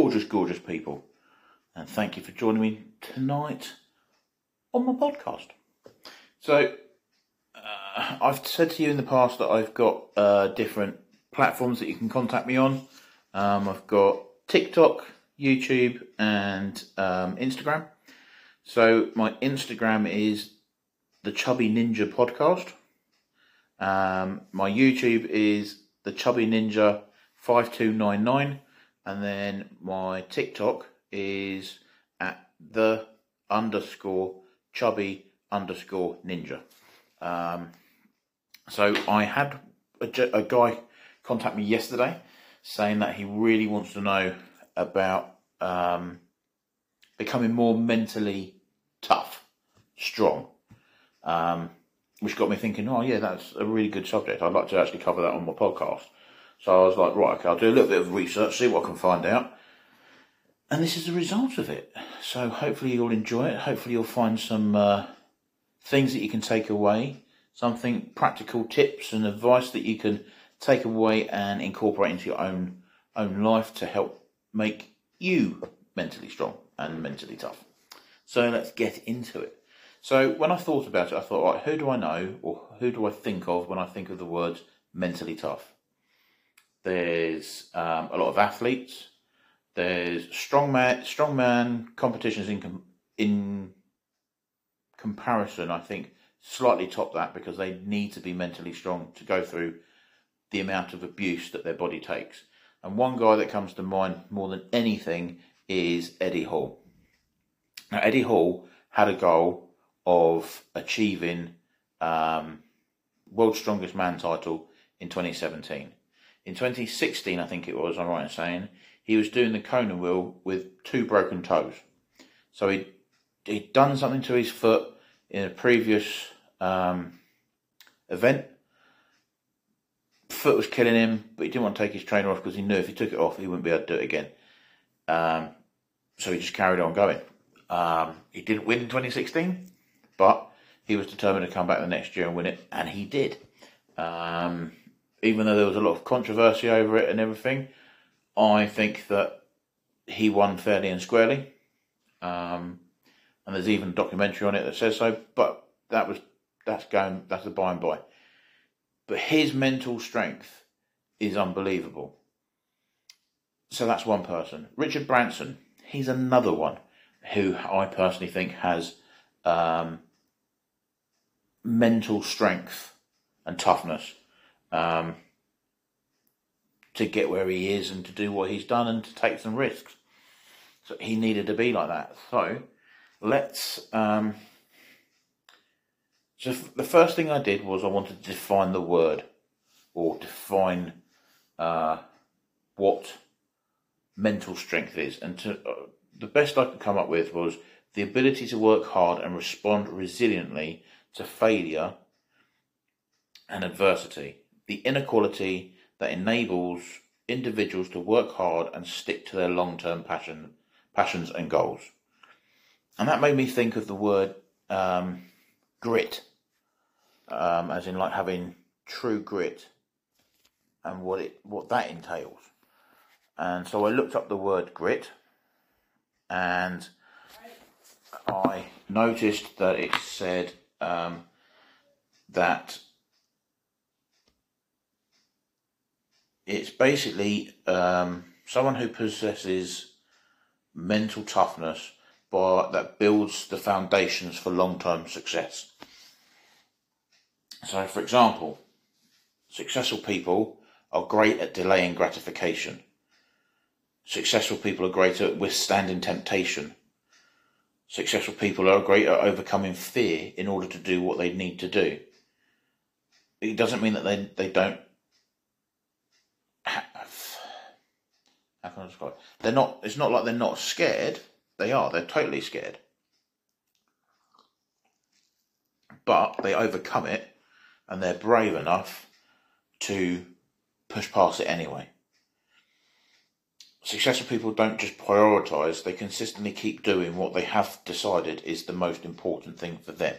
gorgeous, gorgeous people. And thank you for joining me tonight on my podcast. So, uh, I've said to you in the past that I've got uh, different platforms that you can contact me on. Um, I've got TikTok, YouTube, and um, Instagram. So, my Instagram is the Chubby Ninja Podcast. Um, my YouTube is the Chubby Ninja 5299 and then my TikTok is at the underscore chubby underscore ninja. Um, so I had a, a, guy contact me yesterday saying that he really wants to know about um, becoming more mentally tough, strong. Um, which got me thinking, oh yeah, that's a really good subject. I'd like to actually cover that on my podcast. So I was like, right, okay, I'll do a little bit of research, see what I can find out. And this is the result of it. So hopefully you'll enjoy it. Hopefully you'll find some uh, things that you can take away, something practical tips and advice that you can take away and incorporate into your own own life to help make you mentally strong and mentally tough. So let's get into it. So when I thought about it, I thought, right, who do I know or who do I think of when I think of the words mentally tough? There's um, a lot of athletes. There's strongman strongman competitions in com- in comparison. I think slightly top that because they need to be mentally strong to go through the amount of abuse that their body takes. And one guy that comes to mind more than anything is Eddie Hall. Now, Eddie Hall had a goal of achieving um, World's Strongest Man title in 2017. In 2016, I think it was, I'm right in saying, he was doing the Conan wheel with two broken toes. So he he'd done something to his foot in a previous um, event. Foot was killing him, but he didn't want to take his trainer off because he knew if he took it off, he wouldn't be able to do it again. Um, so he just carried on going. Um, he didn't win in 2016, but he was determined to come back the next year and win it, and he did. Um, even though there was a lot of controversy over it and everything, I think that he won fairly and squarely. Um, and there's even a documentary on it that says so. But that was that's going that's a by and by. But his mental strength is unbelievable. So that's one person. Richard Branson, he's another one who I personally think has um, mental strength and toughness um, to get where he is and to do what he's done and to take some risks. So he needed to be like that. So let's. Um, so the first thing I did was I wanted to define the word or define uh, what mental strength is, and to, uh, the best I could come up with was the ability to work hard and respond resiliently to failure and adversity the inequality that enables individuals to work hard and stick to their long-term passion, passions and goals. And that made me think of the word um, grit, um, as in like having true grit and what it what that entails. And so I looked up the word grit, and I noticed that it said um, that it's basically um, someone who possesses mental toughness that builds the foundations for long-term success. So, for example, successful people are great at delaying gratification. Successful people are great at withstanding temptation. Successful people are great at overcoming fear in order to do what they need to do. It doesn't mean that they, they don't how can I describe? They're not. It's not like they're not scared. They are. They're totally scared, but they overcome it, and they're brave enough to push past it anyway. Successful people don't just prioritize; they consistently keep doing what they have decided is the most important thing for them.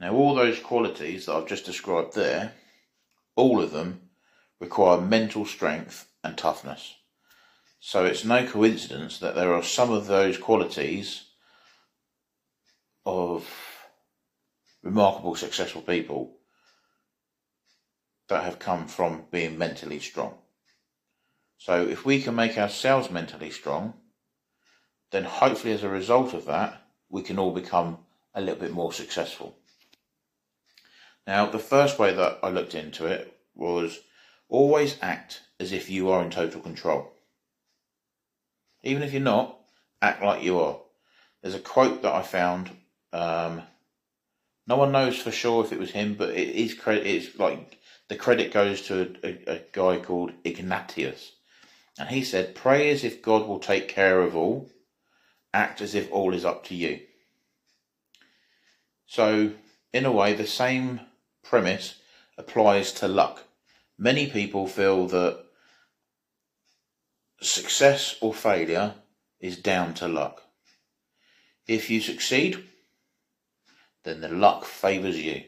Now, all those qualities that I've just described there, all of them require mental strength and toughness. So it's no coincidence that there are some of those qualities of remarkable, successful people that have come from being mentally strong. So if we can make ourselves mentally strong, then hopefully as a result of that, we can all become a little bit more successful. Now, the first way that I looked into it was always act as if you are in total control. Even if you're not, act like you are. There's a quote that I found. Um, no one knows for sure if it was him, but it is credit. It's like the credit goes to a, a, a guy called Ignatius, and he said, "Pray as if God will take care of all. Act as if all is up to you." So, in a way, the same premise applies to luck. Many people feel that success or failure is down to luck. If you succeed, then the luck favours you.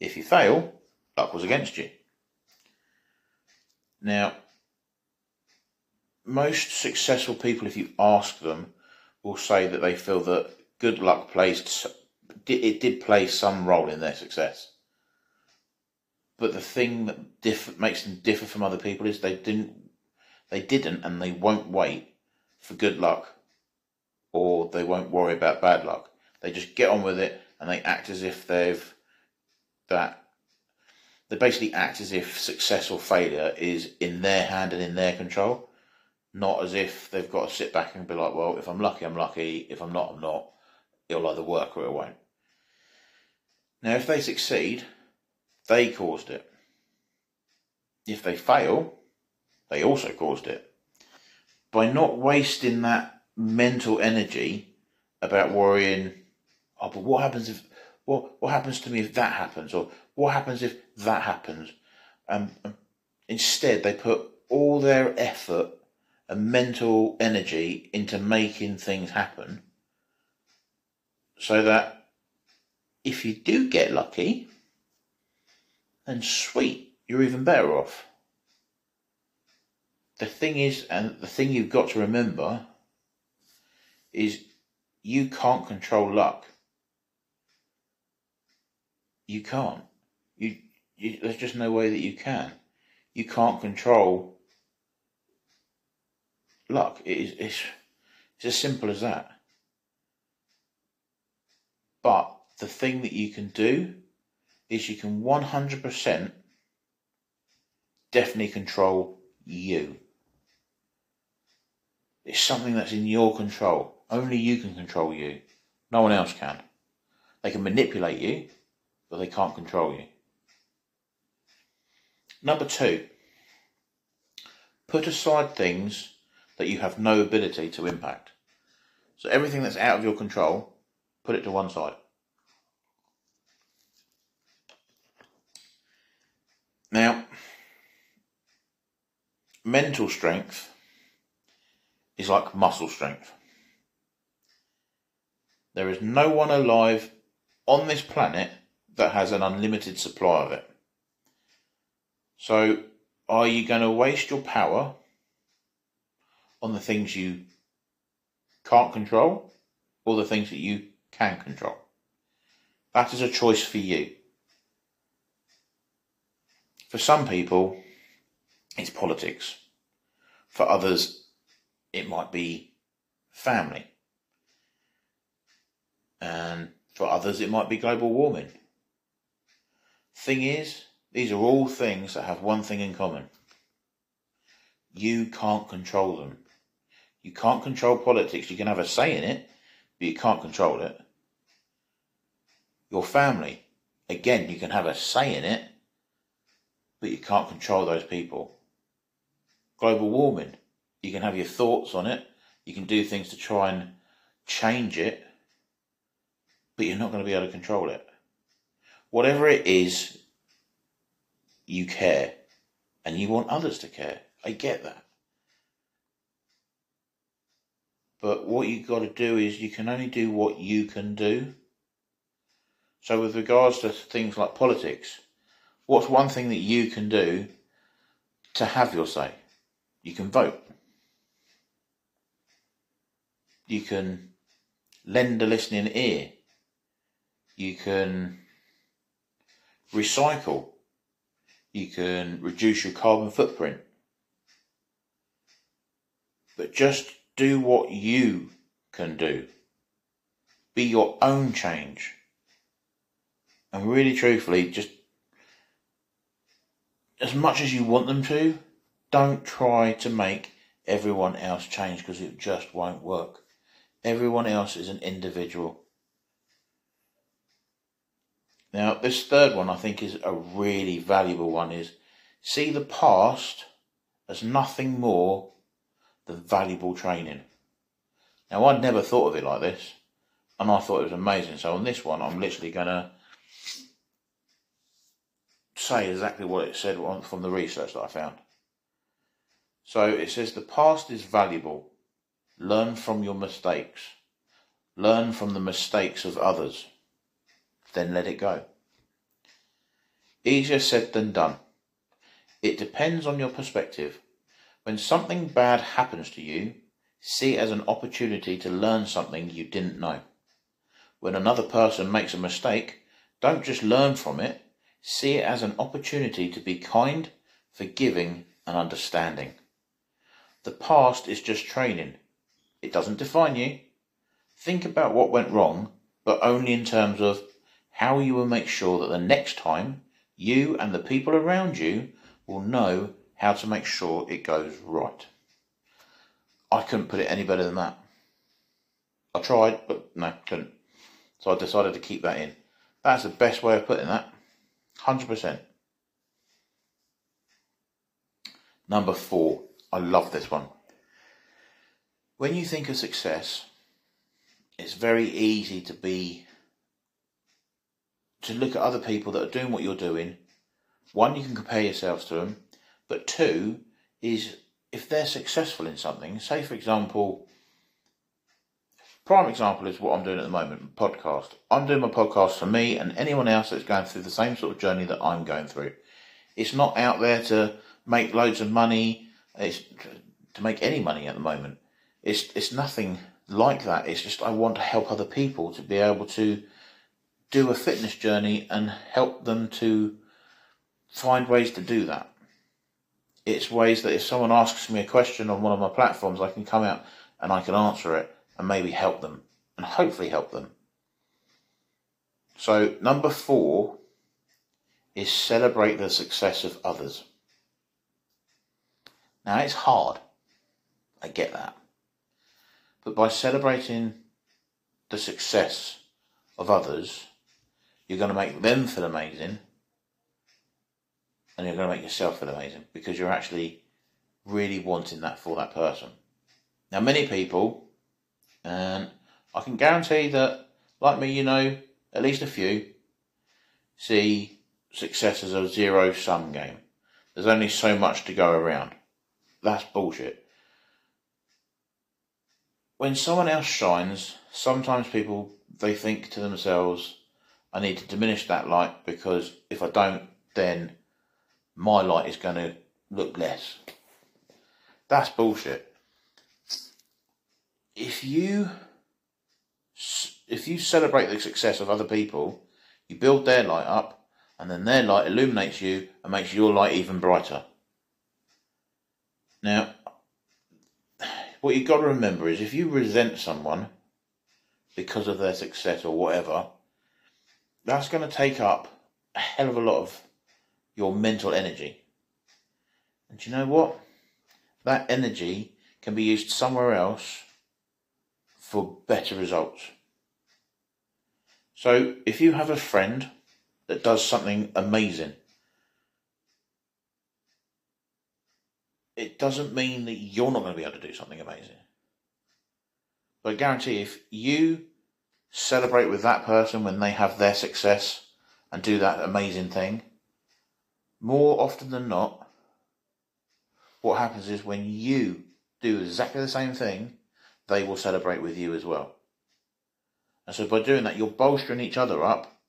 If you fail, luck was against you. Now, most successful people, if you ask them, will say that they feel that good luck plays it did play some role in their success. But the thing that makes them differ from other people is they didn't they didn't and they won't wait for good luck or they won't worry about bad luck. They just get on with it and they act as if they've that they basically act as if success or failure is in their hand and in their control, not as if they've got to sit back and be like, well, if I'm lucky, I'm lucky. If I'm not, I'm not. It'll either work or it won't. Now, if they succeed, they caused it. If they fail, they also caused it. By not wasting that mental energy about worrying, oh, but what happens if, what, what happens to me if that happens? Or what happens if that happens? Um, um, instead, they put all their effort and mental energy into making things happen so that if you do get lucky, then sweet, you're even better off the thing is, and the thing you've got to remember is you can't control luck. You can't. You, you there's just no way that you can. You can't control luck. It is it's, it's as simple as that. But the thing that you can do is you can 100% definitely control you. It's something that's in your control. Only you can control you. No one else can. They can manipulate you, but they can't control you. Number two, put aside things that you have no ability to impact. So everything that's out of your control, put it to one side. Now, mental strength is like muscle strength. There is no one alive on this planet that has an unlimited supply of it. So, are you going to waste your power on the things you can't control or the things that you can control? That is a choice for you. For some people, it's politics. For others, it might be family. And for others, it might be global warming. Thing is, these are all things that have one thing in common. You can't control them. You can't control politics. You can have a say in it, but you can't control it. Your family, again, you can have a say in it, but you can't control those people. Global warming, you can have your thoughts on it. You can do things to try and change it, but you're not going to be able to control it. Whatever it is, you care and you want others to care. I get that. But what you've got to do is you can only do what you can do. So, with regards to things like politics, what's one thing that you can do to have your say? You can vote. You can lend a listening ear. You can recycle. You can reduce your carbon footprint. But just do what you can do. Be your own change. And really truthfully, just as much as you want them to, don't try to make everyone else change because it just won't work. Everyone else is an individual. Now, this third one I think is a really valuable one is see the past as nothing more than valuable training. Now, I'd never thought of it like this, and I thought it was amazing. So on this one, I'm literally going to say exactly what it said from the research that I found. So it says the past is valuable. Learn from your mistakes. Learn from the mistakes of others. Then let it go. Easier said than done. It depends on your perspective. When something bad happens to you, see it as an opportunity to learn something you didn't know. When another person makes a mistake, don't just learn from it, see it as an opportunity to be kind, forgiving, and understanding. The past is just training. It doesn't define you. Think about what went wrong, but only in terms of how you will make sure that the next time you and the people around you will know how to make sure it goes right. I couldn't put it any better than that. I tried, but no, couldn't. So I decided to keep that in. That's the best way of putting that. 100%. Number four, I love this one. When you think of success, it's very easy to be to look at other people that are doing what you're doing. One, you can compare yourselves to them, but two is if they're successful in something. Say, for example, prime example is what I'm doing at the moment, podcast. I'm doing my podcast for me and anyone else that's going through the same sort of journey that I'm going through. It's not out there to make loads of money it's to make any money at the moment. It's it's nothing like that. It's just I want to help other people to be able to do a fitness journey and help them to find ways to do that. It's ways that if someone asks me a question on one of my platforms, I can come out and I can answer it and maybe help them and hopefully help them. So, number four is celebrate the success of others. Now it's hard. I get that. But by celebrating the success of others, you're going to make them feel amazing and you're going to make yourself feel amazing because you're actually really wanting that for that person. Now, many people, and I can guarantee that, like me, you know, at least a few, see success as a zero sum game. There's only so much to go around. That's bullshit. When someone else shines, sometimes people they think to themselves, I need to diminish that light because if I don't, then my light is going to look less. That's bullshit. If you if you celebrate the success of other people, you build their light up, and then their light illuminates you and makes your light even brighter. Now, what you've got to remember is if you resent someone because of their success or whatever, that's going to take up a hell of a lot of your mental energy. And you know what? That energy can be used somewhere else for better results. So if you have a friend that does something amazing, it doesn't mean that you're not going to be able to do something amazing. But I guarantee if you celebrate with that person when they have their success and do that amazing thing, more often than not, what happens is when you do exactly the same thing, they will celebrate with you as well. And so by doing that, you're bolstering each other up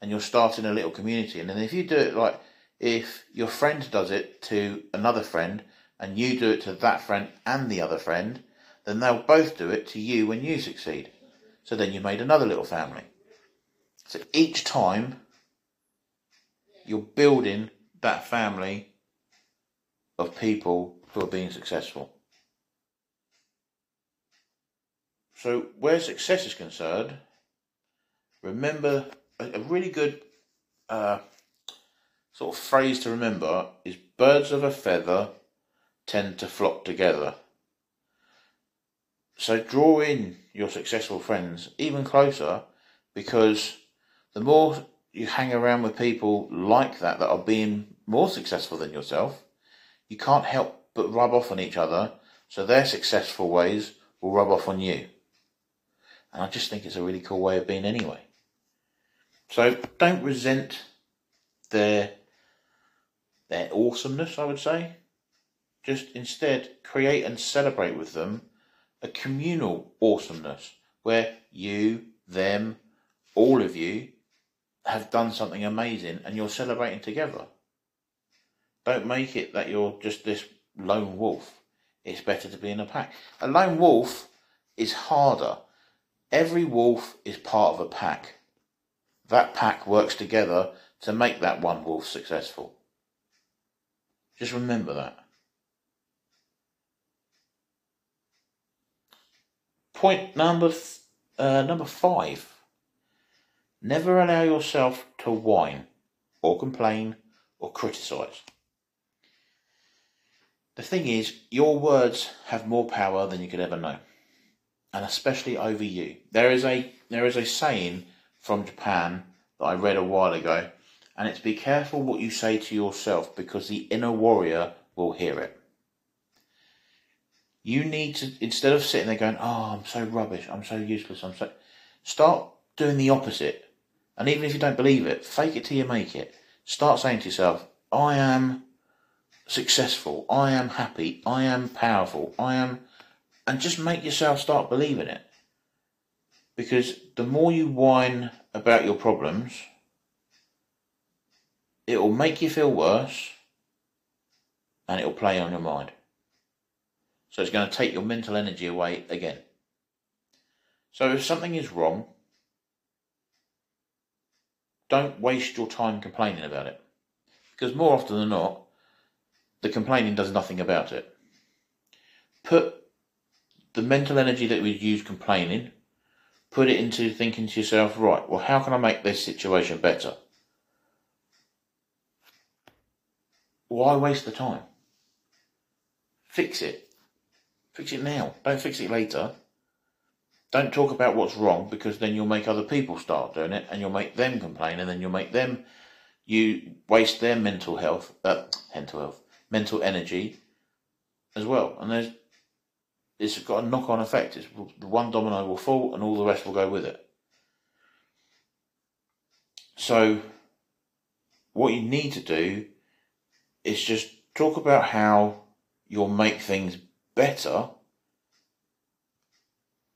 and you're starting a little community. And then if you do it like, if your friend does it to another friend and you do it to that friend and the other friend, then they'll both do it to you when you succeed. So then you made another little family. So each time you're building that family of people who are being successful. So where success is concerned, remember a, really good uh, sort of phrase to remember is birds of a feather tend to flock together. So draw in your successful friends even closer because the more you hang around with people like that that are being more successful than yourself, you can't help but rub off on each other so their successful ways will rub off on you. And I just think it's a really cool way of being anyway. So don't resent their their awesomeness, I would say. Just instead create and celebrate with them a communal awesomeness where you, them, all of you have done something amazing and you're celebrating together. Don't make it that you're just this lone wolf. It's better to be in a pack. A lone wolf is harder. Every wolf is part of a pack. That pack works together to make that one wolf successful. Just remember that. Point number uh, number five. Never allow yourself to whine or complain or criticise. The thing is, your words have more power than you could ever know, and especially over you. There is a there is a saying from Japan that I read a while ago, and it's be careful what you say to yourself because the inner warrior will hear it. You need to instead of sitting there going, "Oh, I'm so rubbish. I'm so useless. I'm so," start doing the opposite and even if you don't believe it, fake it till you make it. Start saying to yourself, I am successful, I am happy, I am powerful, I am. And just make yourself start believing it. Because the more you whine about your problems, it will make you feel worse and it will play on your mind. So it's going to take your mental energy away again. So if something is wrong, don't waste your time complaining about it. Because more often than not, the complaining does nothing about it. Put the mental energy that we use complaining, put it into thinking to yourself, right, well, how can I make this situation better? Why waste the time? Fix it. Fix it now. Don't fix it later. Don't talk about what's wrong because then you'll make other people start doing it and you'll make them complain and then you'll make them you waste their mental health uh, mental health mental energy as well and there's it's got a knock-on effect it's, the one domino will fall and all the rest will go with it so what you need to do is just talk about how you'll make things better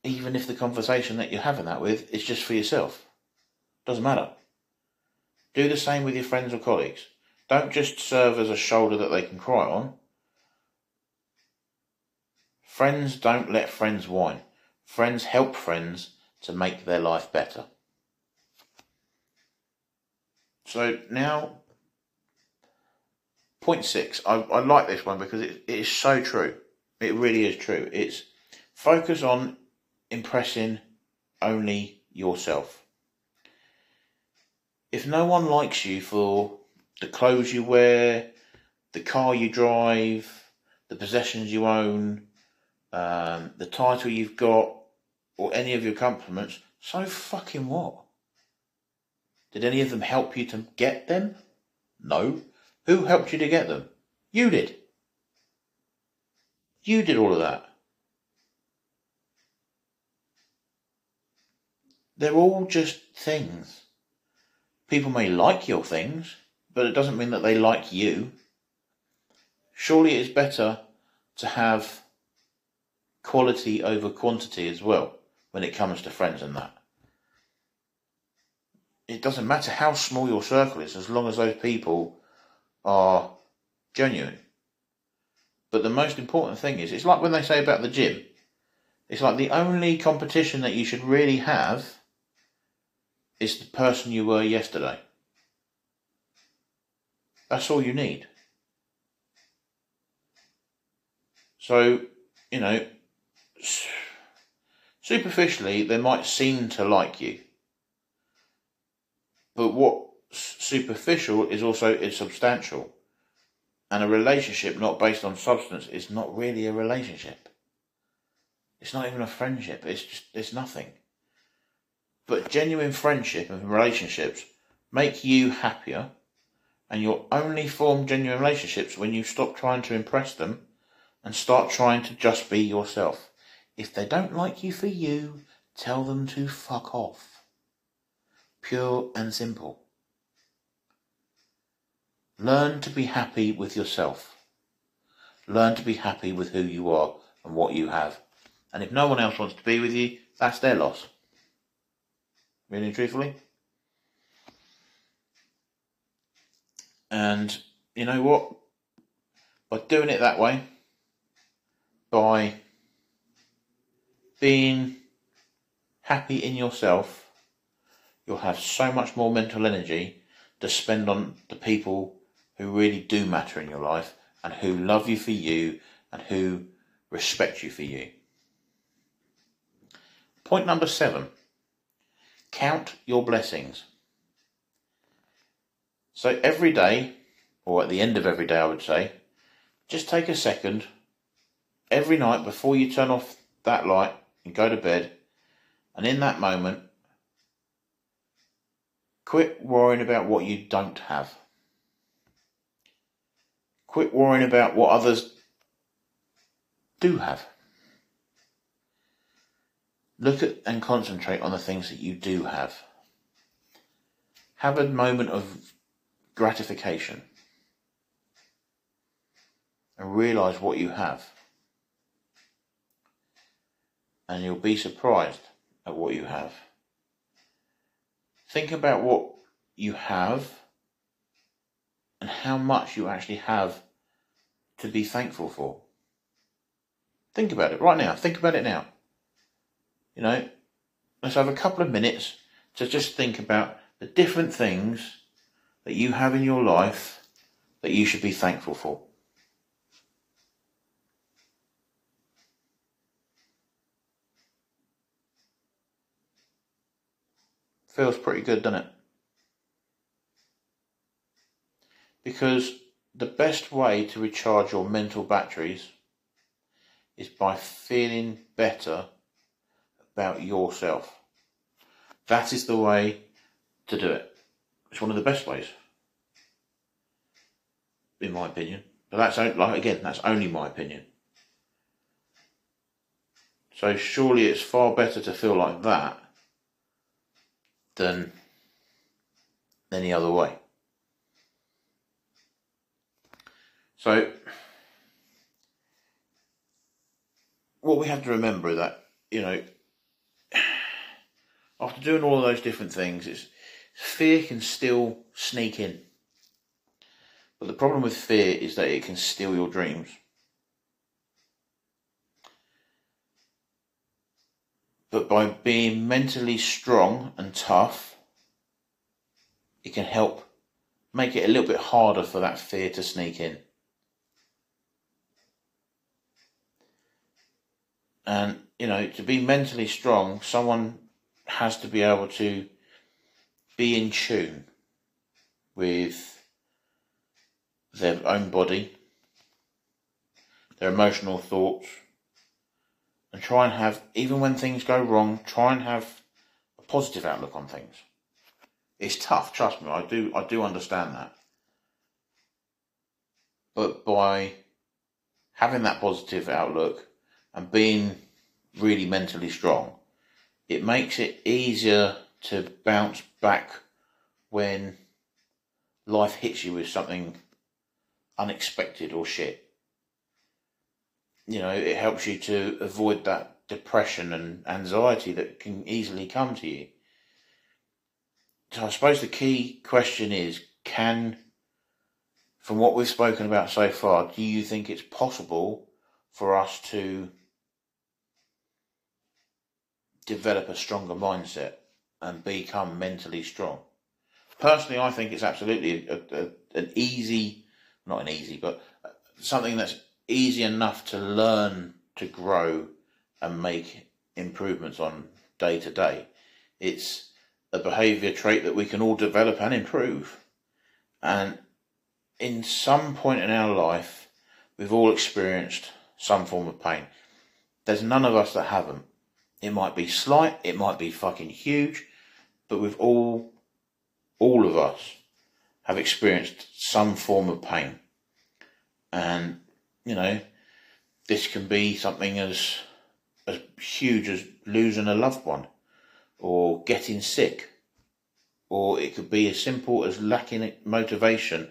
even if the conversation that you're having that with is just for yourself. Doesn't matter. Do the same with your friends or colleagues. Don't just serve as a shoulder that they can cry on. Friends don't let friends whine. Friends help friends to make their life better. So now, point six. I, I like this one because it, it is so true. It really is true. It's focus on impressing only yourself. If no one likes you for the clothes you wear, the car you drive, the possessions you own, um, the title you've got, or any of your compliments, so fucking what? Did any of them help you to get them? No. Who helped you to get them? You did. You did all of that. They're all just things. People may like your things, but it doesn't mean that they like you. Surely it's better to have quality over quantity as well when it comes to friends and that. It doesn't matter how small your circle is as long as those people are genuine. But the most important thing is, it's like when they say about the gym It's like the only competition that you should really have is the person you were yesterday. That's all you need. So, you know, superficially, they might seem to like you. But what superficial is also is substantial. And a relationship not based on substance is not really a relationship. It's not even a friendship. It's just it's nothing. But genuine friendship and relationships make you happier and you'll only form genuine relationships when you stop trying to impress them and start trying to just be yourself. If they don't like you for you, tell them to fuck off. Pure and simple. Learn to be happy with yourself. Learn to be happy with who you are and what you have. And if no one else wants to be with you, that's their loss. Really and truthfully. And you know what? By doing it that way, by being happy in yourself, you'll have so much more mental energy to spend on the people who really do matter in your life and who love you for you and who respect you for you. Point number seven count your blessings. So every day, or at the end of every day, I would say, just take a second every night before you turn off that light and go to bed, and in that moment, quit worrying about what you don't have. Quit worrying about what others do have. Look at and concentrate on the things that you do have. Have a moment of gratification and realize what you have. And you'll be surprised at what you have. Think about what you have and how much you actually have to be thankful for. Think about it right now. Think about it now. You know, let's have a couple of minutes to just think about the different things that you have in your life that you should be thankful for. Feels pretty good, doesn't it? Because the best way to recharge your mental batteries is by feeling better about yourself. That is the way to do it. It's one of the best ways, in my opinion. But that's like again, that's only my opinion. So surely it's far better to feel like that than any other way. So, what we have to remember that, you know, after doing all of those different things, it's, fear can still sneak in. But the problem with fear is that it can steal your dreams. But by being mentally strong and tough, it can help make it a little bit harder for that fear to sneak in. And, you know, to be mentally strong, someone has to be able to be in tune with their own body, their emotional thoughts, and try and have, even when things go wrong, try and have a positive outlook on things. It's tough, trust me, I do I do understand that. But by having that positive outlook and being really mentally strong, it makes it easier to bounce back when life hits you with something unexpected or shit. You know, it helps you to avoid that depression and anxiety that can easily come to you. So I suppose the key question is can, from what we've spoken about so far, do you think it's possible for us to develop a stronger mindset and become mentally strong. Personally, I think it's absolutely a, a, an easy, not an easy, but something that's easy enough to learn to grow and make improvements on day to day. It's a behavior trait that we can all develop and improve. And in some point in our life, we've all experienced some form of pain. There's none of us that haven't. It might be slight, it might be fucking huge, but we've all, all of us have experienced some form of pain. And, you know, this can be something as, as huge as losing a loved one or getting sick, or it could be as simple as lacking motivation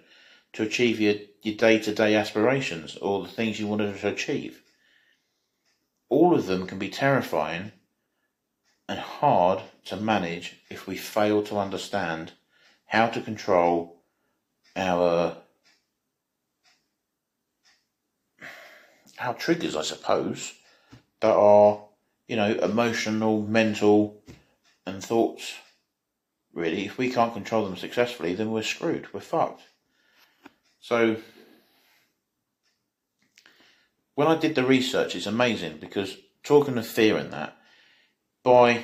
to achieve your, your day-to-day aspirations or the things you wanted to achieve. All of them can be terrifying and hard to manage if we fail to understand how to control our our triggers, I suppose, that are, you know, emotional, mental, and thoughts. Really, if we can't control them successfully, then we're screwed. We're fucked. So, when I did the research, it's amazing because talking of fear and that, by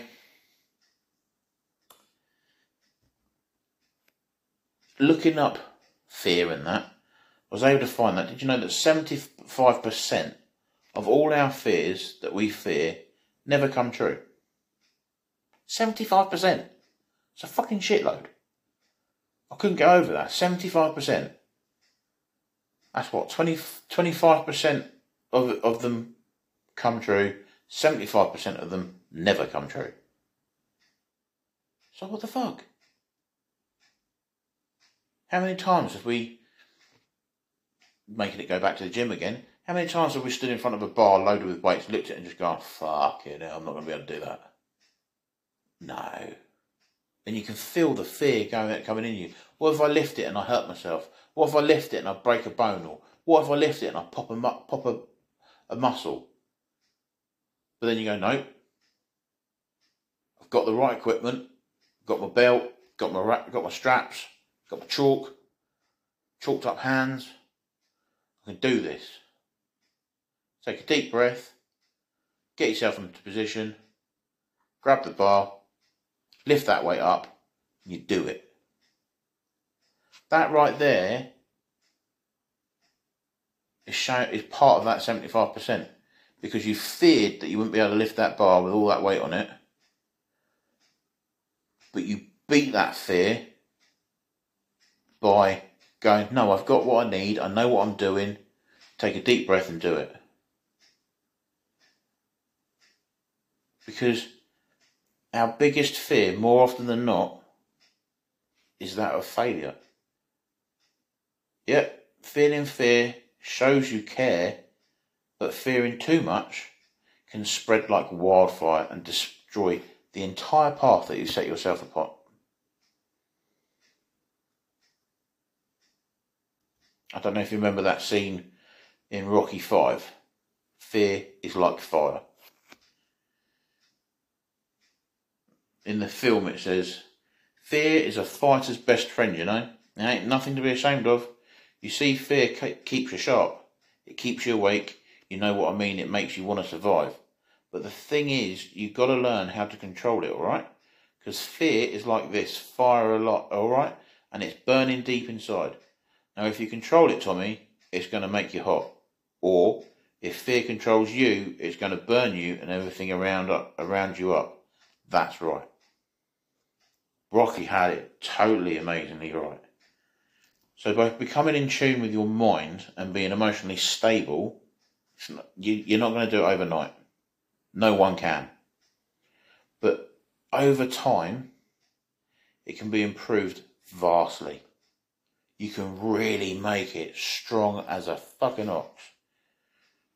looking up fear and that, I was able to find that. Did you know that 75% of all our fears that we fear never come true? 75%. It's a fucking shitload. I couldn't get over that. 75%. That's what, 20, 25% of, of them come true, 75% of them never come true. So what the fuck? How many times have we, making it go back to the gym again, how many times have we stood in front of a bar loaded with weights, looked at it and just gone, fuck it, I'm not going to be able to do that? No. And you can feel the fear going coming in you. What if I lift it and I hurt myself? What if I lift it and I break a bone? Or what if I lift it and I pop a pop a, a muscle? But then you go, no. Got the right equipment. Got my belt. Got my got my straps. Got my chalk. Chalked up hands. I can do this. Take a deep breath. Get yourself into position. Grab the bar lift that weight up, you do it. That right there is, show, is part of that 75% because you feared that you wouldn't be able to lift that bar with all that weight on it. But you beat that fear by going, no, I've got what I need, I know what I'm doing, take a deep breath and do it. Because our biggest fear, more often than not, is that of failure. Yep, feeling fear shows you care, but fearing too much can spread like wildfire and destroy the entire path that you set yourself upon. I don't know if you remember that scene in Rocky Five. Fear is like fire. in the film it says, Fear is a fighter's best friend, you know? There ain't nothing to be ashamed of. You see, fear keeps you sharp. It keeps you awake. You know what I mean? It makes you want to survive. But the thing is, you've got to learn how to control it, alright? Because fear is like this fire a lot, alright? And it's burning deep inside. Now, if you control it, Tommy, it's going to make you hot. Or, if fear controls you, it's going to burn you and everything around, up, around you up. That's right. Rocky had it totally amazingly right. So by becoming in tune with your mind and being emotionally stable, not, you, you're not going to do it overnight. No one can. But over time, it can be improved vastly. You can really make it strong as a fucking ox.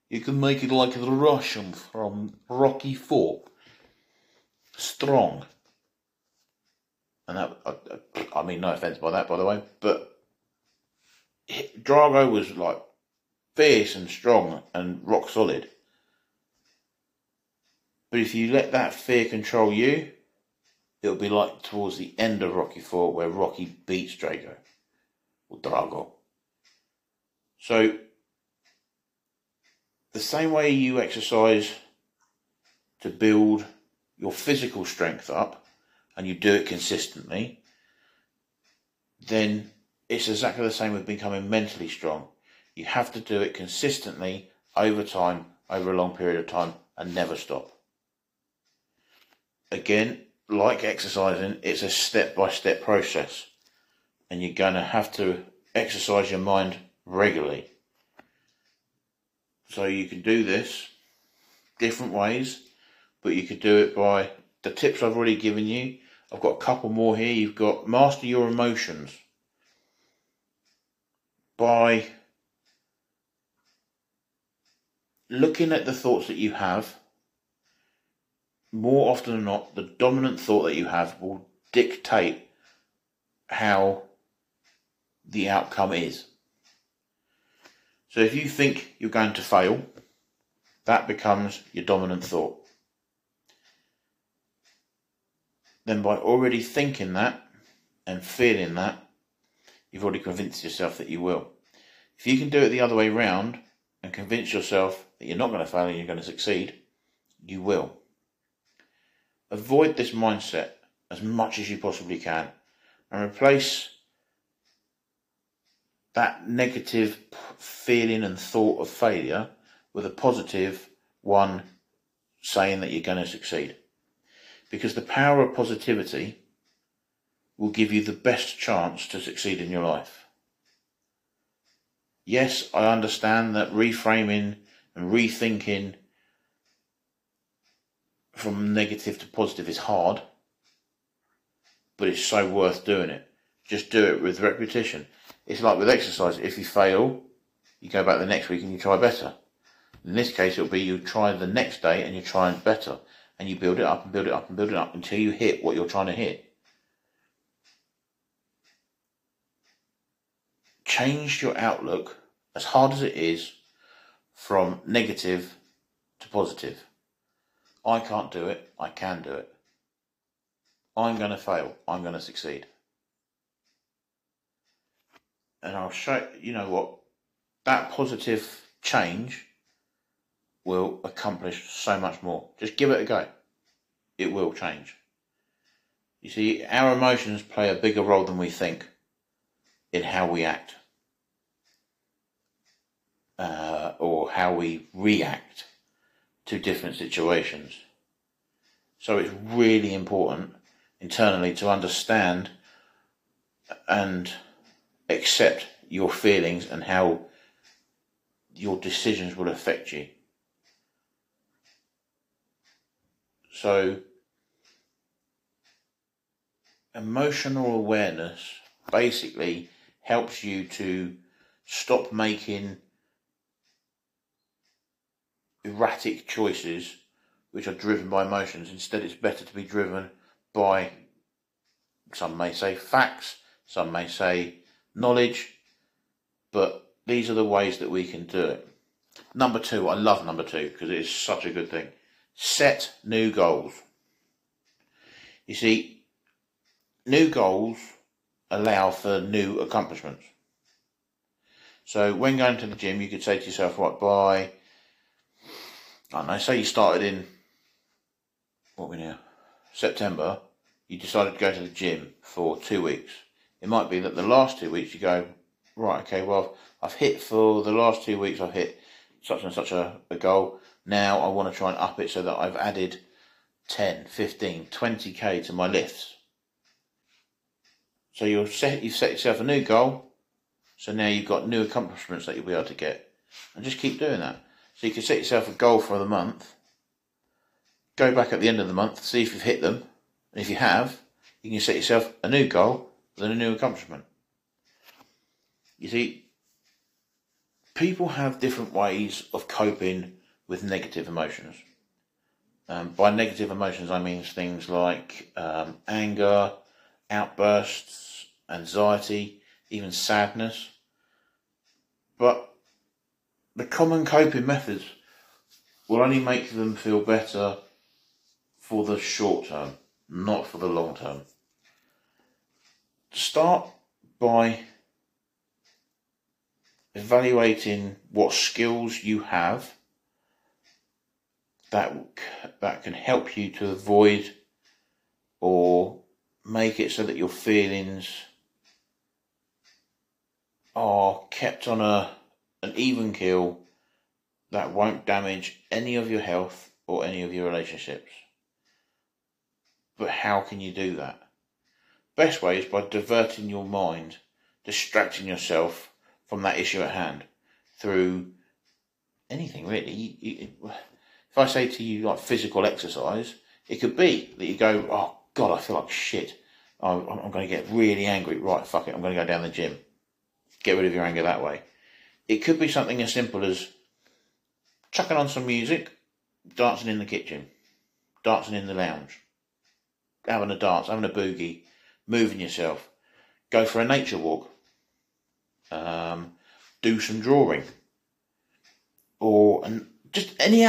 You can make it like the Russian from Rocky Four. Strong and that I, I, mean no offense by that by the way, but Drago was like fierce and strong and rock solid. But if you let that fear control you, it'll be like towards the end of Rocky Four where Rocky beats Drago or Drago. So the same way you exercise to build your physical strength up and you do it consistently, then it's exactly the same with becoming mentally strong. You have to do it consistently over time, over a long period of time, and never stop. Again, like exercising, it's a step by step process, and you're going to have to exercise your mind regularly. So you can do this different ways, but you could do it by the tips I've already given you. I've got a couple more here. You've got master your emotions by looking at the thoughts that you have. More often than not, the dominant thought that you have will dictate how the outcome is. So if you think you're going to fail, that becomes your dominant thought. Then by already thinking that and feeling that, you've already convinced yourself that you will. If you can do it the other way round and convince yourself that you're not going to fail and you're going to succeed, you will. Avoid this mindset as much as you possibly can and replace that negative feeling and thought of failure with a positive one saying that you're going to succeed. Because the power of positivity will give you the best chance to succeed in your life. Yes, I understand that reframing and rethinking from negative to positive is hard, but it's so worth doing it. Just do it with repetition. It's like with exercise. If you fail, you go back the next week and you try better. In this case, it'll be you try the next day and you try better. And you build it up and build it up and build it up until you hit what you're trying to hit. Change your outlook as hard as it is from negative to positive. I can't do it. I can do it. I'm going to fail. I'm going to succeed and I'll show you know what that positive change will accomplish so much more. Just give it a go. It will change. You see, our emotions play a bigger role than we think in how we act uh, or how we react to different situations. So it's really important internally to understand and accept your feelings and how your decisions will affect you. So, emotional awareness basically helps you to stop making erratic choices which are driven by emotions. Instead, it's better to be driven by, some may say, facts, some may say, knowledge, but these are the ways that we can do it. Number two, I love number two because it is such a good thing. Set new goals. You see, new goals allow for new accomplishments. So when going to the gym, you could say to yourself, right, by, I don't know, say you started in, what we now, September, you decided to go to the gym for two weeks. It might be that the last two weeks you go, right, okay, well, I've hit for the last two weeks, I've hit such and such a, a goal. Now I want to try and up it so that I've added 10, 15, 20k to my lifts. So you'll set, you've set yourself a new goal. So now you've got new accomplishments that you'll be able to get. And just keep doing that. So you can set yourself a goal for the month. Go back at the end of the month, see if you've hit them. And if you have, you can set yourself a new goal than a new accomplishment. You see, people have different ways of coping with negative emotions. Um, by negative emotions, I mean things like um, anger, outbursts, anxiety, even sadness. But the common coping methods will only make them feel better for the short term, not for the long term. Start by evaluating what skills you have that that can help you to avoid or make it so that your feelings are kept on a an even keel that won't damage any of your health or any of your relationships. But how can you do that? Best way is by diverting your mind, distracting yourself from that issue at hand through anything really. if I say to you like physical exercise, it could be that you go, oh God, I feel like shit. I'm, I'm going to get really angry. Right, fuck it, I'm going to go down the gym. Get rid of your anger that way. It could be something as simple as chucking on some music, dancing in the kitchen, dancing in the lounge, having a dance, having a boogie, moving yourself, go for a nature walk, um, do some drawing, or just any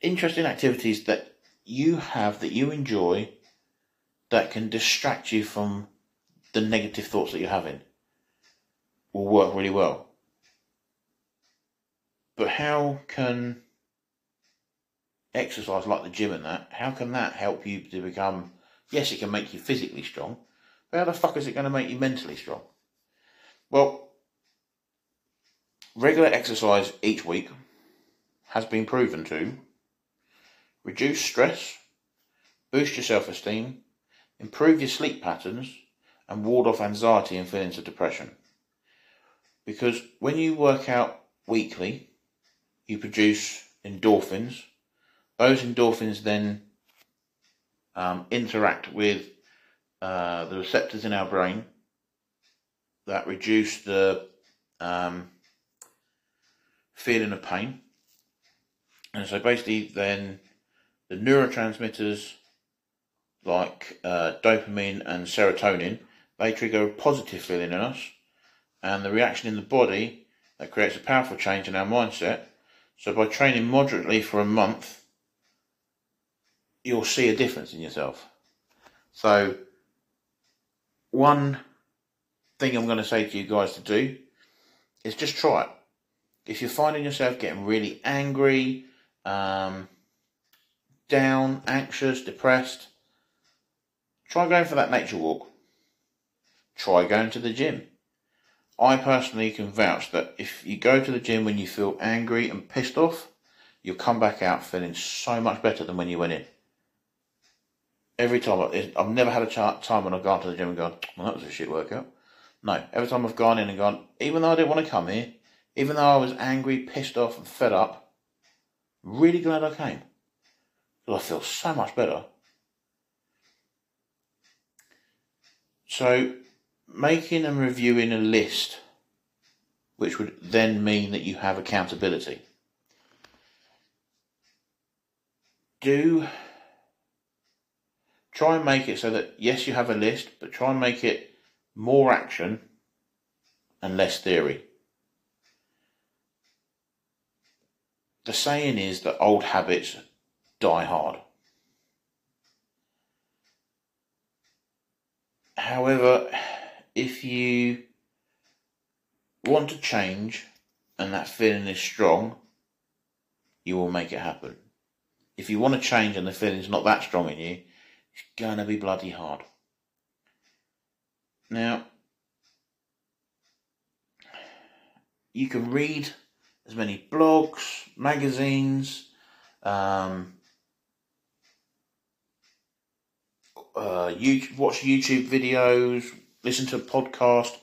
interesting activities that you have that you enjoy that can distract you from the negative thoughts that you're having will work really well. But how can exercise like the gym and that, how can that help you to become, yes, it can make you physically strong, but how the fuck is it going to make you mentally strong? Well, regular exercise each week has been proven to reduce stress, boost your self esteem, improve your sleep patterns, and ward off anxiety and feelings of depression. Because when you work out weekly, you produce endorphins. Those endorphins then um, interact with uh, the receptors in our brain that reduce the um, feeling of pain. And so basically, then the neurotransmitters like uh, dopamine and serotonin, they trigger a positive feeling in us, and the reaction in the body that creates a powerful change in our mindset so by training moderately for a month, you'll see a difference in yourself. So one thing I'm going to say to you guys to do is just try it. If you're finding yourself getting really angry, um, down, anxious, depressed, try going for that nature walk. Try going to the gym. I personally can vouch that if you go to the gym when you feel angry and pissed off, you'll come back out feeling so much better than when you went in. Every time, I've never had a time when I've gone to the gym and gone, well, that was a shit workout. No, every time I've gone in and gone, even though I didn't want to come here, even though I was angry, pissed off, and fed up, really glad I came. Because I feel so much better. So, making and reviewing a list, which would then mean that you have accountability. Do try and make it so that yes, you have a list, but try and make it more action and less theory. The saying is that old habits die hard. However, if you want to change and that feeling is strong, you will make it happen. If you want to change and the feeling's not that strong in you, it's gonna be bloody hard. Now, you can read as many blogs, magazines, um, uh, watch YouTube videos, listen to a podcast.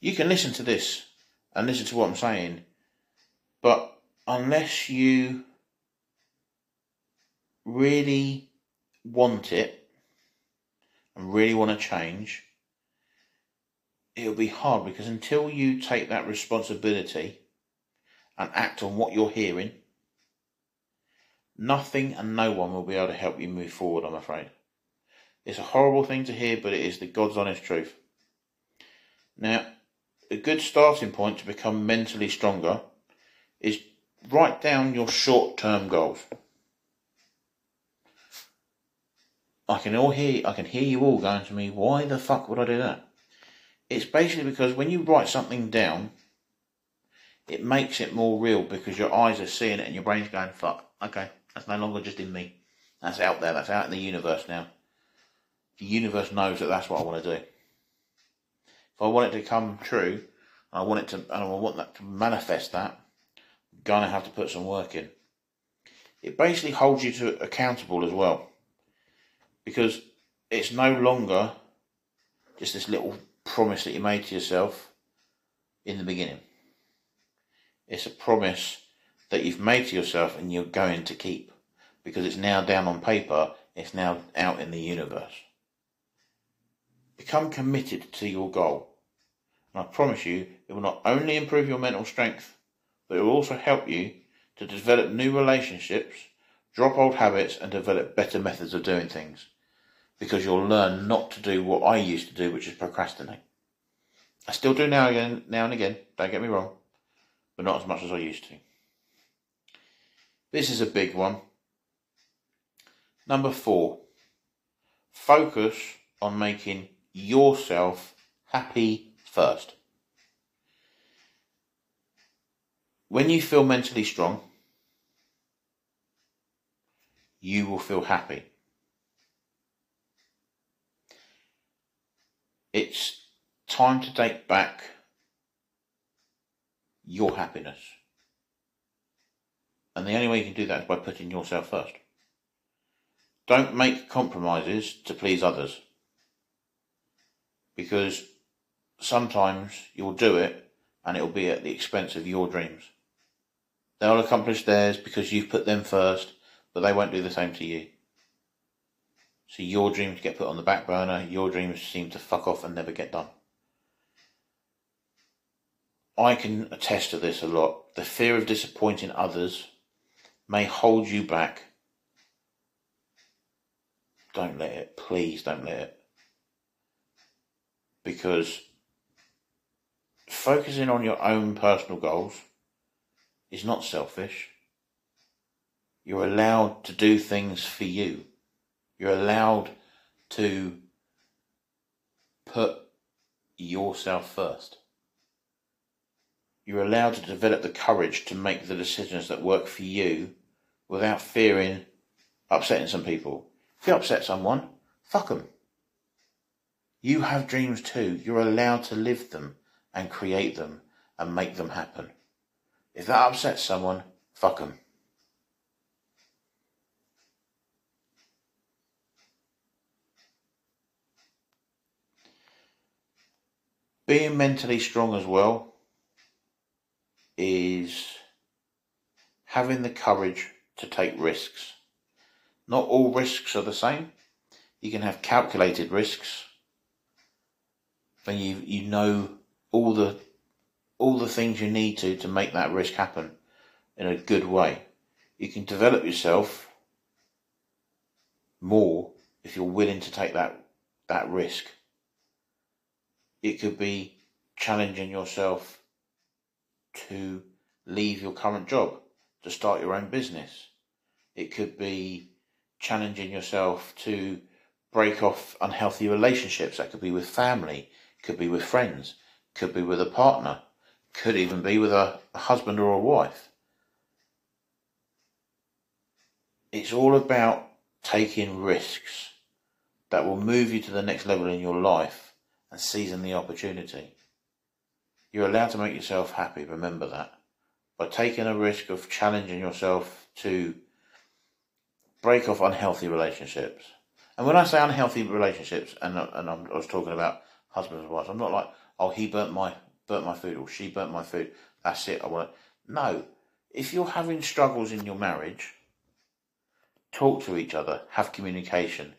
You can listen to this and listen to what I'm saying, but unless you really want it and really want to change, it'll be hard because until you take that responsibility and act on what you're hearing, nothing and no one will be able to help you move forward, I'm afraid. It's a horrible thing to hear, but it is the God's honest truth. Now, a good starting point to become mentally stronger is write down your short term goals. I can all hear I can hear you all going to me, why the fuck would I do that? It's basically because when you write something down, it makes it more real because your eyes are seeing it and your brain's going, fuck, okay, that's no longer just in me. That's out there, that's out in the universe now. The universe knows that that's what I want to do. If I want it to come true, I want it to, and I want that to manifest that, I'm gonna have to put some work in. It basically holds you to accountable as well, because it's no longer just this little promise that you made to yourself in the beginning. It's a promise that you've made to yourself and you're going to keep because it's now down on paper, it's now out in the universe. Become committed to your goal. And I promise you, it will not only improve your mental strength, but it will also help you to develop new relationships, drop old habits, and develop better methods of doing things. Because you'll learn not to do what I used to do, which is procrastinate. I still do now again, now and again. Don't get me wrong, but not as much as I used to. This is a big one. Number four, focus on making yourself happy first. When you feel mentally strong, you will feel happy. It's time to take back your happiness. And the only way you can do that is by putting yourself first. Don't make compromises to please others. Because sometimes you'll do it and it'll be at the expense of your dreams. They'll accomplish theirs because you've put them first, but they won't do the same to you. So your dreams get put on the back burner, your dreams seem to fuck off and never get done. I can attest to this a lot. The fear of disappointing others may hold you back. Don't let it. Please don't let it. Because focusing on your own personal goals is not selfish. You're allowed to do things for you. You're allowed to put yourself first. You're allowed to develop the courage to make the decisions that work for you without fearing upsetting some people. If you upset someone, fuck them. You have dreams too. You're allowed to live them and create them and make them happen. If that upsets someone, fuck them. Being mentally strong as well is having the courage to take risks. Not all risks are the same. You can have calculated risks when you you know all the all the things you need to to make that risk happen in a good way. You can develop yourself more if you're willing to take that that risk. It could be challenging yourself to leave your current job, to start your own business. It could be challenging yourself to break off unhealthy relationships. That could be with family, could be with friends, could be with a partner, could even be with a, a husband or a wife. It's all about taking risks that will move you to the next level in your life and seizing the opportunity. You're allowed to make yourself happy, remember that. By taking a risk of challenging yourself to break off unhealthy relationships. And when I say unhealthy relationships, and, and i was talking about husbands and wives, I'm not like, oh, he burnt my burnt my food or she burnt my food. That's it. I want. No, if you're having struggles in your marriage, talk to each other, have communication,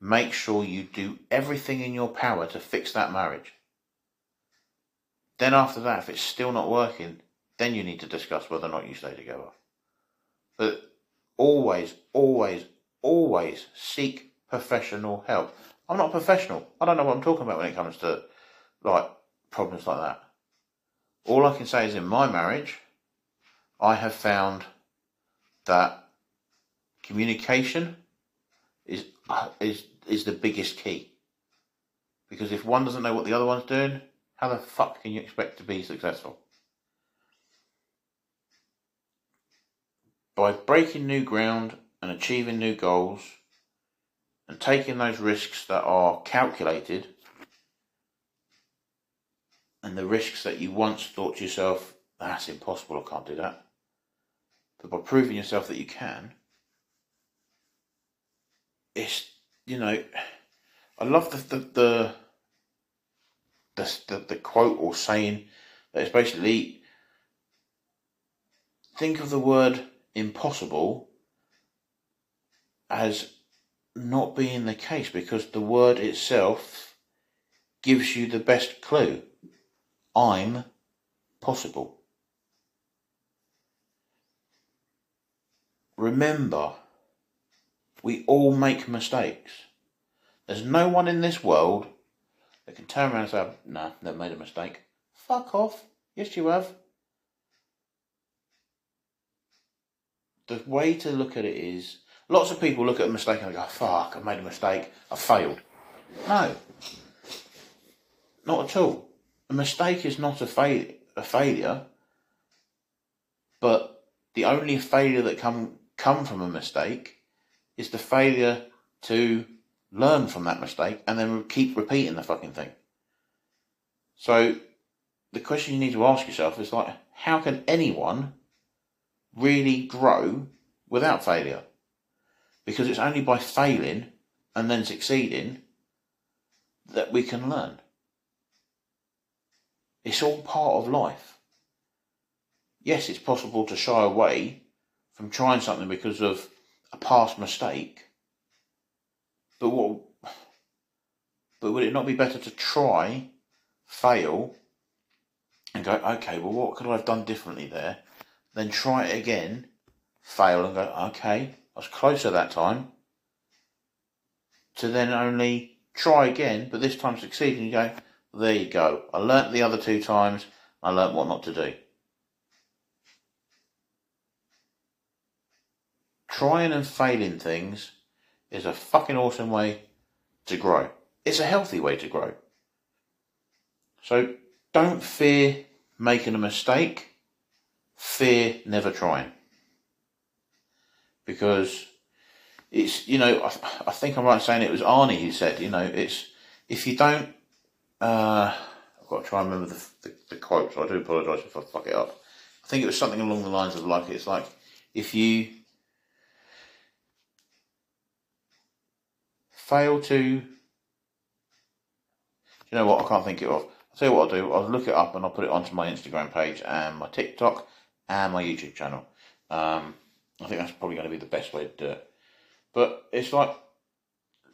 make sure you do everything in your power to fix that marriage. Then after that, if it's still not working, then you need to discuss whether or not you stay together. But always, always, always seek professional help. I'm not a professional. I don't know what I'm talking about when it comes to like problems like that. All I can say is in my marriage, I have found that communication is is is the biggest key. Because if one doesn't know what the other one's doing, how the fuck can you expect to be successful? By breaking new ground and achieving new goals and taking those risks that are calculated and the risks that you once thought to yourself, that's impossible, I can't do that. But by proving yourself that you can, it's, you know, I love the, the, the, the, the, quote or saying that it's basically think of the word impossible as not being the case because the word itself gives you the best clue. I'm possible. Remember, we all make mistakes. There's no one in this world that can turn around and say, nah, they've made a mistake. Fuck off. Yes, you have. The way to look at it is, lots of people look at a mistake and go, fuck, I made a mistake, I failed. No. Not at all. A mistake is not a, fa- a failure, but the only failure that come come from a mistake is the failure to learn from that mistake and then keep repeating the fucking thing. So the question you need to ask yourself is like, how can anyone really grow without failure? Because it's only by failing and then succeeding that we can learn. It's all part of life. Yes, it's possible to shy away from trying something because of a past mistake. But what? But would it not be better to try, fail, and go, okay, well, what could I have done differently there? Then try it again, fail, and go, okay, Was closer that time. To then only try again, but this time succeed, and go, there you go. I learnt the other two times. I learnt what not to do. Trying and failing things is a fucking awesome way to grow. It's a healthy way to grow. So don't fear making a mistake. Fear never trying. Because it's, you know, I, I think I'm right in saying it was Arnie who said, you know, it's, if you don't uh, I've got to try and remember the, the, the quote, so I do apologise if I fuck it up. I think it was something along the lines of like, it's like, if you fail to, you know what, I can't think it of. I'll tell you what I'll do, I'll look it up and I'll put it onto my Instagram page and my TikTok and my YouTube channel. Um, I think that's probably going to be the best way to do it. But it's like,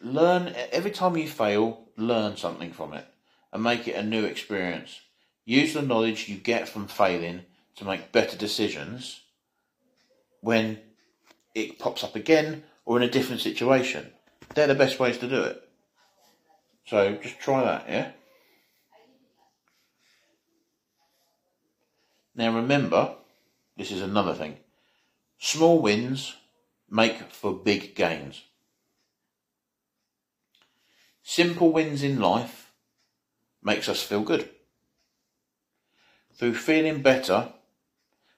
learn, every time you fail, learn something from it and make it a new experience. Use the knowledge you get from failing to make better decisions when it pops up again or in a different situation. They're the best ways to do it. So just try that, yeah? Now remember, this is another thing. Small wins make for big gains. Simple wins in life makes us feel good. Through feeling better,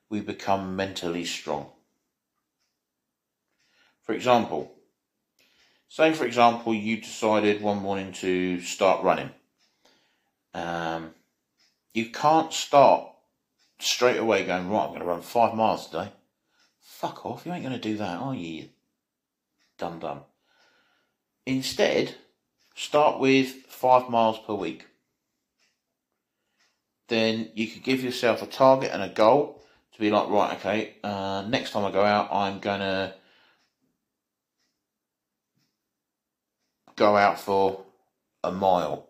we become mentally strong. For example, say for example you decided one morning to start running. Um, you can't start straight away going, right, I'm going to run five miles today. Fuck off, you ain't going to do that, are you? Dum dum. Instead, start with five miles per week then you could give yourself a target and a goal to be like, right, okay, uh, next time I go out, I'm going to go out for a mile.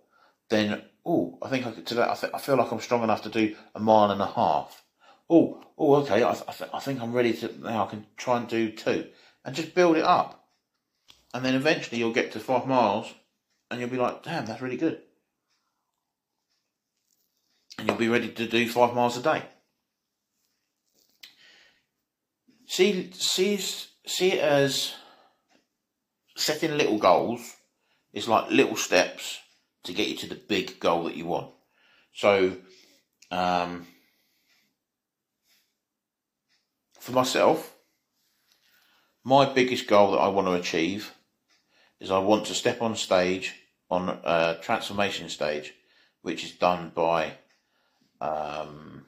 Then, oh, I think I could today. I, th- I feel like I'm strong enough to do a mile and a half. Oh, oh, okay. I, I, th- I think I'm ready to now. I can try and do two, and just build it up, and then eventually you'll get to five miles, and you'll be like, damn, that's really good and you'll be ready to do five miles a day. See, see, see it as setting little goals is like little steps to get you to the big goal that you want. So, um, for myself, my biggest goal that I want to achieve is I want to step on stage on a transformation stage, which is done by um,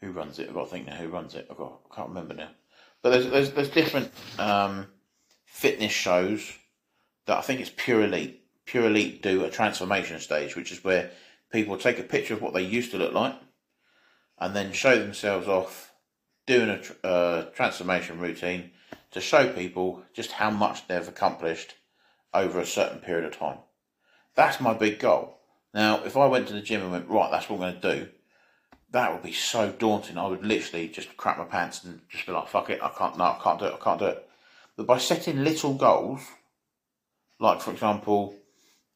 who runs it? I've got to think now. Who runs it? I've got, I can't remember now. But there's there's there's different um, fitness shows that I think it's Pure Elite. Pure Elite do a transformation stage, which is where people take a picture of what they used to look like, and then show themselves off doing a uh, transformation routine to show people just how much they've accomplished over a certain period of time. That's my big goal. Now, if I went to the gym and went, right, that's what I'm going to do, that would be so daunting. I would literally just crap my pants and just be like, fuck it, I can't, no, I can't do it, I can't do it. But by setting little goals, like for example,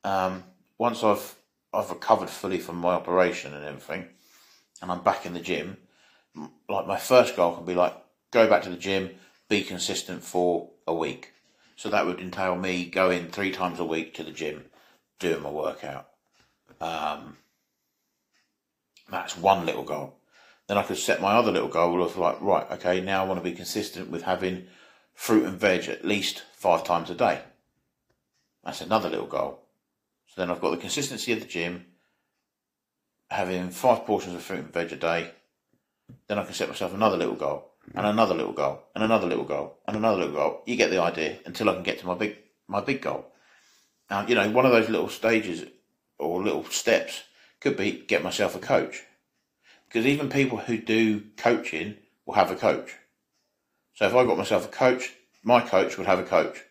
um, once I've I've recovered fully from my operation and everything, and I'm back in the gym, like my first goal can be like go back to the gym, be consistent for a week. So that would entail me going three times a week to the gym, doing my workout. Um, that's one little goal. Then I could set my other little goal of like, right, okay, now I want to be consistent with having fruit and veg at least five times a day. That's another little goal. So then I've got the consistency of the gym, having five portions of fruit and veg a day. Then I can set myself another little goal, and another little goal, and another little goal, and another little goal. You get the idea until I can get to my big my big goal. Now, you know, one of those little stages or little steps could be get myself a coach. Because even people who do coaching will have a coach. So if I got myself a coach, my coach would have a coach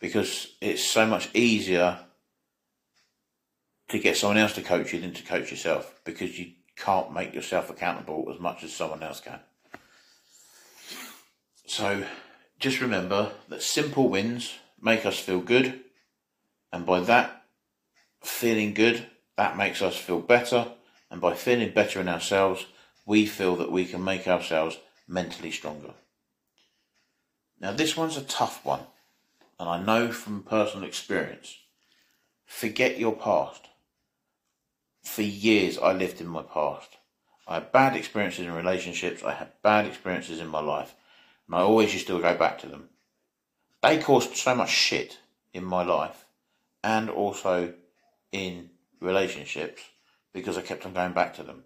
because it's so much easier to get someone else to coach you than to coach yourself because you can't make yourself accountable as much as someone else can. So just remember that simple wins make us feel good, and by that feeling good, that makes us feel better, and by feeling better in ourselves, we feel that we can make ourselves mentally stronger. Now, this one's a tough one, and I know from personal experience. Forget your past. For years, I lived in my past. I had bad experiences in relationships, I had bad experiences in my life, and I always used to go back to them. They caused so much shit in my life and also in relationships because I kept on going back to them.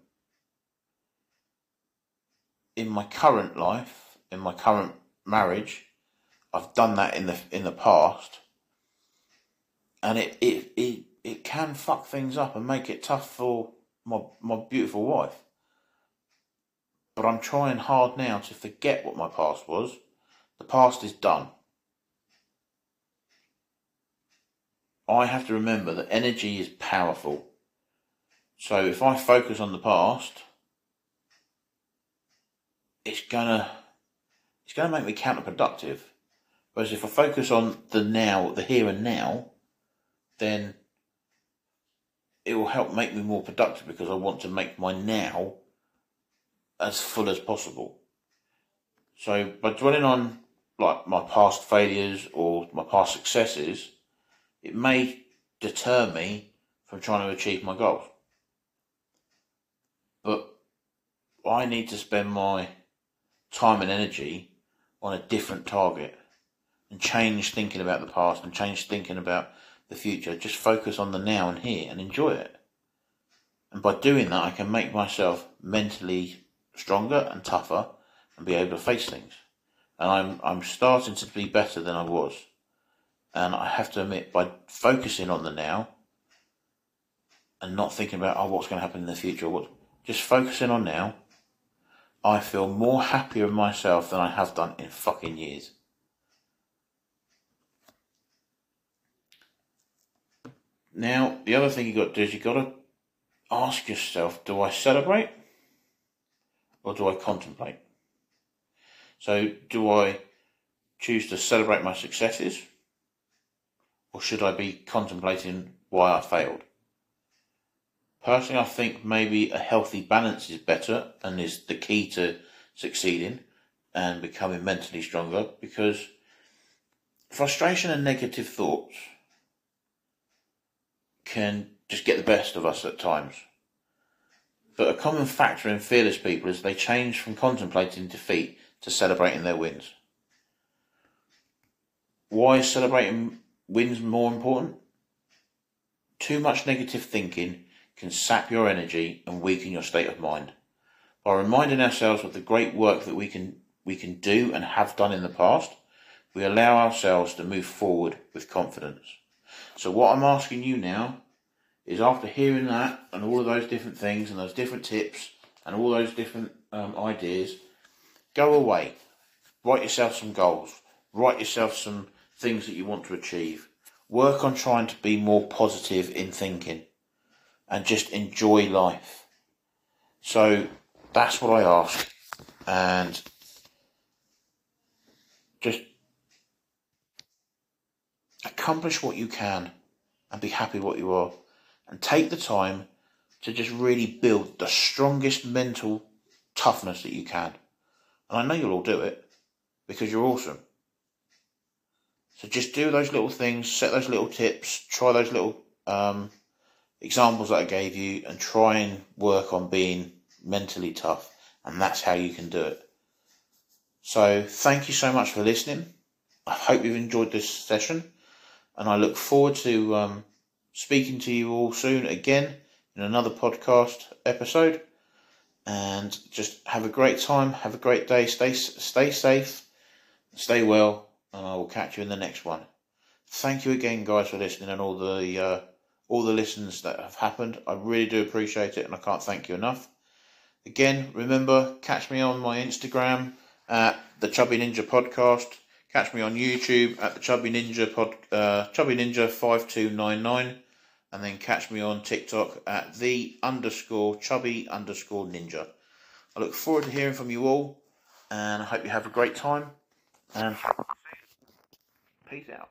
In my current life, in my current marriage, I've done that in the in the past, and it it it, it can fuck things up and make it tough for my my beautiful wife. But I'm trying hard now to forget what my past was. The past is done. I have to remember that energy is powerful. So if I focus on the past, it's gonna it's gonna make me counterproductive. Whereas if I focus on the now, the here and now, then it will help make me more productive because I want to make my now as full as possible. So by dwelling on like my past failures or my past successes, it may deter me from trying to achieve my goals. But I need to spend my time and energy on a different target and change thinking about the past and change thinking about the future. Just focus on the now and here and enjoy it. And by doing that, I can make myself mentally stronger and tougher and be able to face things. And I'm, I'm starting to be better than I was. And I have to admit, by focusing on the now and not thinking about, oh, what's going to happen in the future, what, just focusing on now, I feel more happier with myself than I have done in fucking years. Now, the other thing you got to do is you got to ask yourself, do I celebrate or do I contemplate? So, do I choose to celebrate my successes or should I be contemplating why I failed? Personally, I think maybe a healthy balance is better and is the key to succeeding and becoming mentally stronger because frustration and negative thoughts can just get the best of us at times. But a common factor in fearless people is they change from contemplating defeat to celebrating their wins. Why is celebrating wins more important? Too much negative thinking can sap your energy and weaken your state of mind. By reminding ourselves of the great work that we can we can do and have done in the past, we allow ourselves to move forward with confidence. So what I'm asking you now is after hearing that and all of those different things and those different tips and all those different um, ideas, go away, write yourself some goals, write yourself some things that you want to achieve. Work on trying to be more positive in thinking and just enjoy life. So that's what I ask. And just accomplish what you can and be happy what you are. And take the time to just really build the strongest mental toughness that you can. And I know you'll all do it because you're awesome. So just do those little things, set those little tips, try those little um, examples that I gave you, and try and work on being mentally tough. And that's how you can do it. So thank you so much for listening. I hope you've enjoyed this session, and I look forward to um, speaking to you all soon again in another podcast episode. And just have a great time, have a great day, stay stay safe, stay well and I will catch you in the next one. Thank you again, guys, for listening and all the uh, all the listens that have happened. I really do appreciate it, and I can't thank you enough. Again, remember, catch me on my Instagram at the Chubby Ninja Podcast. Catch me on YouTube at the Chubby Ninja Pod, uh, Chubby Ninja five two nine nine, and then catch me on TikTok at the underscore Chubby underscore Ninja. I look forward to hearing from you all, and I hope you have a great time. And Peace out.